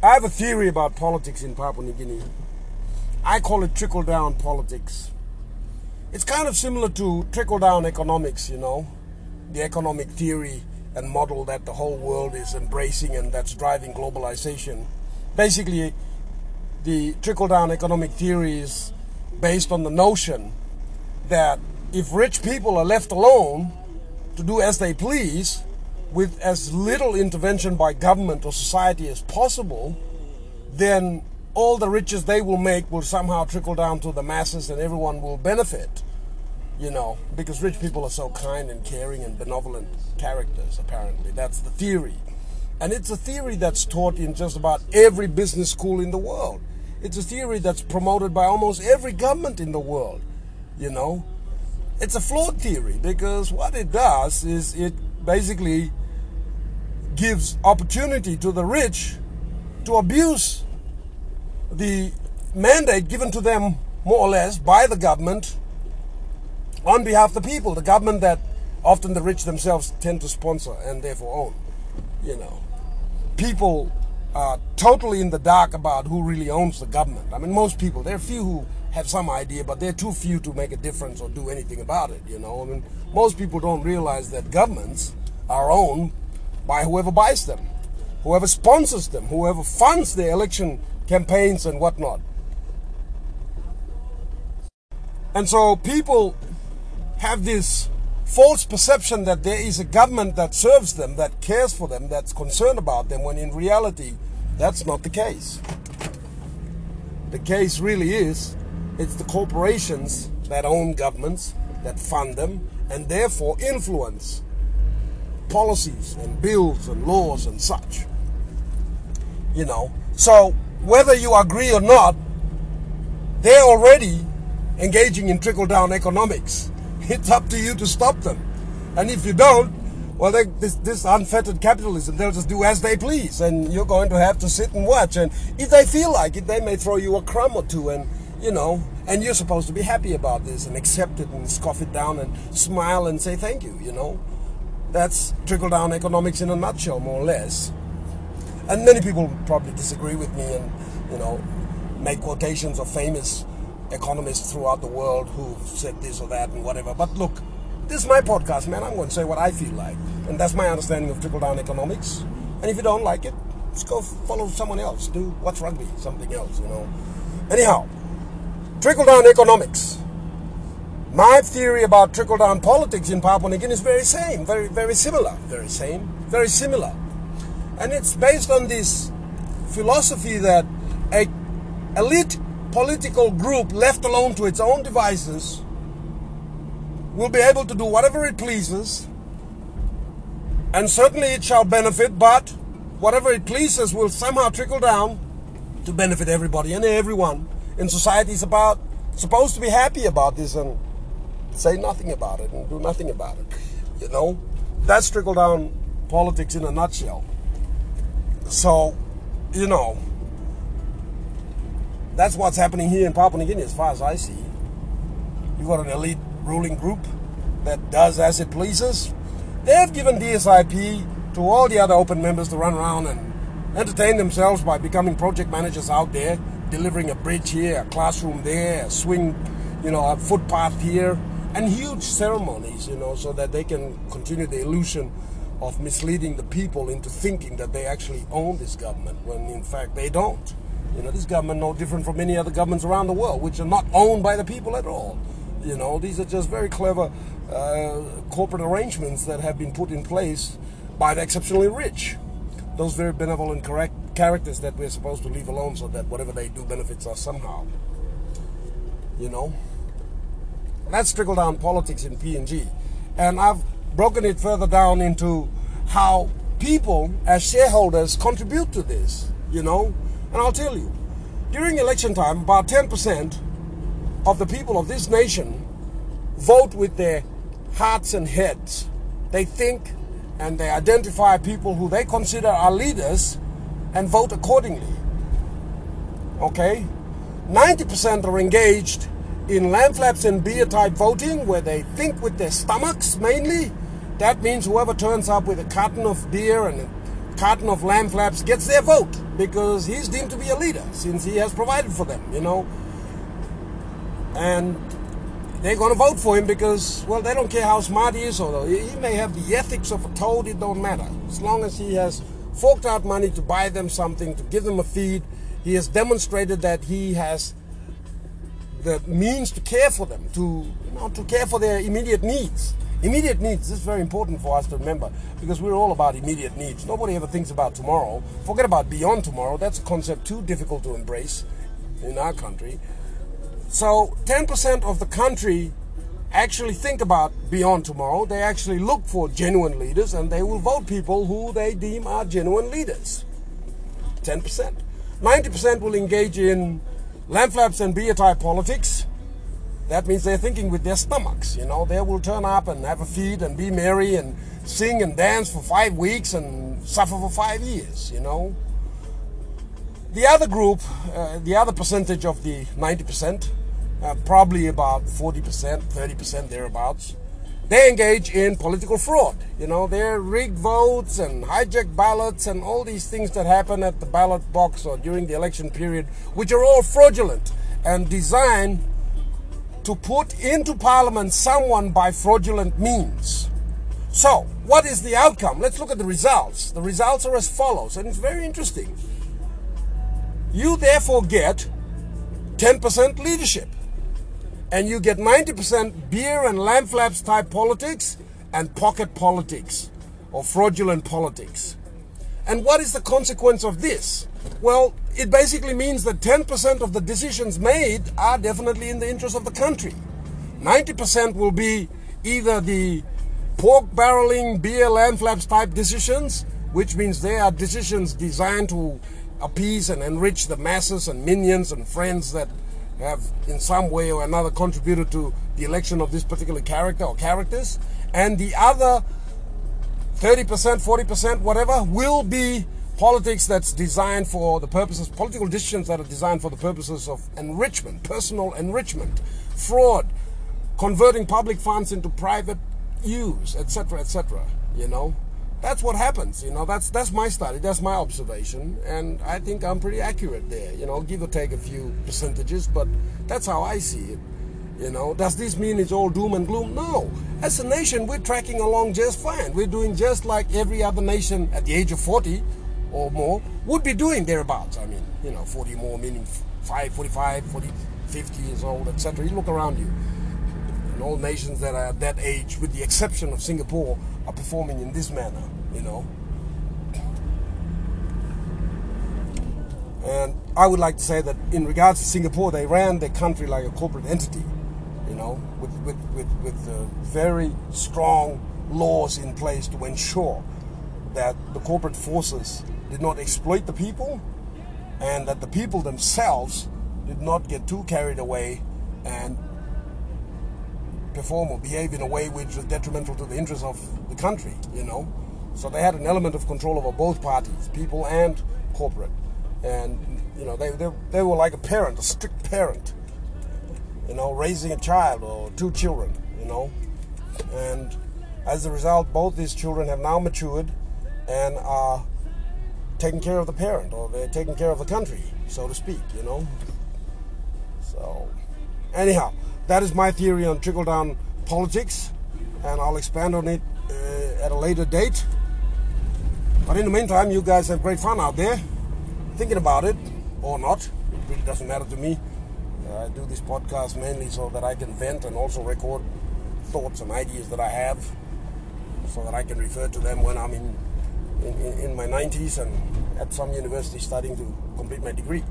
I have a theory about politics in Papua New Guinea. I call it trickle down politics. It's kind of similar to trickle down economics, you know, the economic theory and model that the whole world is embracing and that's driving globalization. Basically, the trickle down economic theory is based on the notion that if rich people are left alone to do as they please, with as little intervention by government or society as possible, then all the riches they will make will somehow trickle down to the masses and everyone will benefit. You know, because rich people are so kind and caring and benevolent characters, apparently. That's the theory. And it's a theory that's taught in just about every business school in the world. It's a theory that's promoted by almost every government in the world. You know, it's a flawed theory because what it does is it basically gives opportunity to the rich to abuse the mandate given to them more or less by the government on behalf of the people, the government that often the rich themselves tend to sponsor and therefore own. You know, people are totally in the dark about who really owns the government. I mean, most people, there are few who have some idea, but they're too few to make a difference or do anything about it. You know, I mean, most people don't realize that governments are owned by whoever buys them, whoever sponsors them, whoever funds their election campaigns and whatnot. And so people have this false perception that there is a government that serves them, that cares for them, that's concerned about them, when in reality, that's not the case. The case really is it's the corporations that own governments, that fund them, and therefore influence policies and bills and laws and such. You know, so whether you agree or not, they're already engaging in trickle down economics. It's up to you to stop them. And if you don't, well, they, this, this unfettered capitalism, they'll just do as they please, and you're going to have to sit and watch. And if they feel like it, they may throw you a crumb or two, and you know, and you're supposed to be happy about this and accept it and scoff it down and smile and say thank you, you know. That's trickle down economics in a nutshell, more or less. And many people probably disagree with me and, you know, make quotations of famous economists throughout the world who've said this or that and whatever. But look, this is my podcast, man. I'm going to say what I feel like. And that's my understanding of trickle down economics. And if you don't like it, just go follow someone else. Do what's rugby, something else, you know. Anyhow, trickle down economics. My theory about trickle down politics in Papua New Guinea is very same, very very similar, very same, very similar, and it's based on this philosophy that a elite political group left alone to its own devices will be able to do whatever it pleases, and certainly it shall benefit, but whatever it pleases will somehow trickle down to benefit everybody and everyone in society is about supposed to be happy about this and say nothing about it and do nothing about it. You know, that's trickle down politics in a nutshell. So, you know, that's what's happening here in Papua New Guinea as far as I see. You've got an elite ruling group that does as it pleases. They've given DSIP to all the other open members to run around and entertain themselves by becoming project managers out there, delivering a bridge here, a classroom there, a swing, you know, a footpath here, and huge ceremonies, you know, so that they can continue the illusion of misleading the people into thinking that they actually own this government when in fact they don't. You know, this government no different from any other governments around the world, which are not owned by the people at all. You know, these are just very clever uh, corporate arrangements that have been put in place by the exceptionally rich. Those very benevolent correct characters that we're supposed to leave alone so that whatever they do benefits us somehow. You know? That's trickle down politics in PNG. And I've broken it further down into how people as shareholders contribute to this, you know? And I'll tell you, during election time, about 10% of the people of this nation vote with their hearts and heads. They think and they identify people who they consider are leaders and vote accordingly. Okay? 90% are engaged in lamb flaps and beer type voting where they think with their stomachs mainly. That means whoever turns up with a carton of beer and a carton of lamb flaps gets their vote because he's deemed to be a leader since he has provided for them, you know. And they're going to vote for him because, well, they don't care how smart he is, although he may have the ethics of a toad, it don't matter. As long as he has forked out money to buy them something, to give them a feed, he has demonstrated that he has the means to care for them, to, you know, to care for their immediate needs. Immediate needs, this is very important for us to remember because we're all about immediate needs. Nobody ever thinks about tomorrow. Forget about beyond tomorrow. That's a concept too difficult to embrace in our country. So 10% of the country actually think about beyond tomorrow. They actually look for genuine leaders and they will vote people who they deem are genuine leaders. 10%. 90% will engage in lamb flaps and beer type politics that means they're thinking with their stomachs. You know, they will turn up and have a feed and be merry and sing and dance for five weeks and suffer for five years. You know. The other group, uh, the other percentage of the 90%, uh, probably about 40%, 30% thereabouts, they engage in political fraud. You know, they're rigged votes and hijack ballots and all these things that happen at the ballot box or during the election period, which are all fraudulent and designed to put into parliament someone by fraudulent means. So, what is the outcome? Let's look at the results. The results are as follows, and it's very interesting. You therefore get 10% leadership, and you get 90% beer and lamb flaps type politics and pocket politics or fraudulent politics. And what is the consequence of this? Well, it basically means that 10% of the decisions made are definitely in the interest of the country. 90% will be either the pork barreling, beer, lamb flaps type decisions, which means they are decisions designed to appease and enrich the masses and minions and friends that have in some way or another contributed to the election of this particular character or characters. And the other 30%, 40%, whatever, will be politics that's designed for the purposes, political decisions that are designed for the purposes of enrichment, personal enrichment, fraud, converting public funds into private use, etc., etc. You know, that's what happens. You know, that's that's my study, that's my observation, and I think I'm pretty accurate there. You know, give or take a few percentages, but that's how I see it. You know, does this mean it's all doom and gloom? No. As a nation, we're tracking along just fine. We're doing just like every other nation at the age of 40 or more would be doing thereabouts. I mean, you know, 40 more, meaning 5, 45, 40, 50 years old, etc. You look around you. And all nations that are at that age, with the exception of Singapore, are performing in this manner, you know. And I would like to say that in regards to Singapore, they ran their country like a corporate entity you know, with, with, with, with uh, very strong laws in place to ensure that the corporate forces did not exploit the people and that the people themselves did not get too carried away and perform or behave in a way which was detrimental to the interests of the country, you know. So they had an element of control over both parties, people and corporate. And, you know, they, they, they were like a parent, a strict parent you know, raising a child or two children, you know. And as a result, both these children have now matured and are taking care of the parent or they're taking care of the country, so to speak, you know. So, anyhow, that is my theory on trickle down politics, and I'll expand on it uh, at a later date. But in the meantime, you guys have great fun out there, thinking about it or not. It really doesn't matter to me. Uh, I do this podcast mainly so that I can vent and also record thoughts and ideas that I have so that I can refer to them when I'm in, in, in my 90s and at some university studying to complete my degree.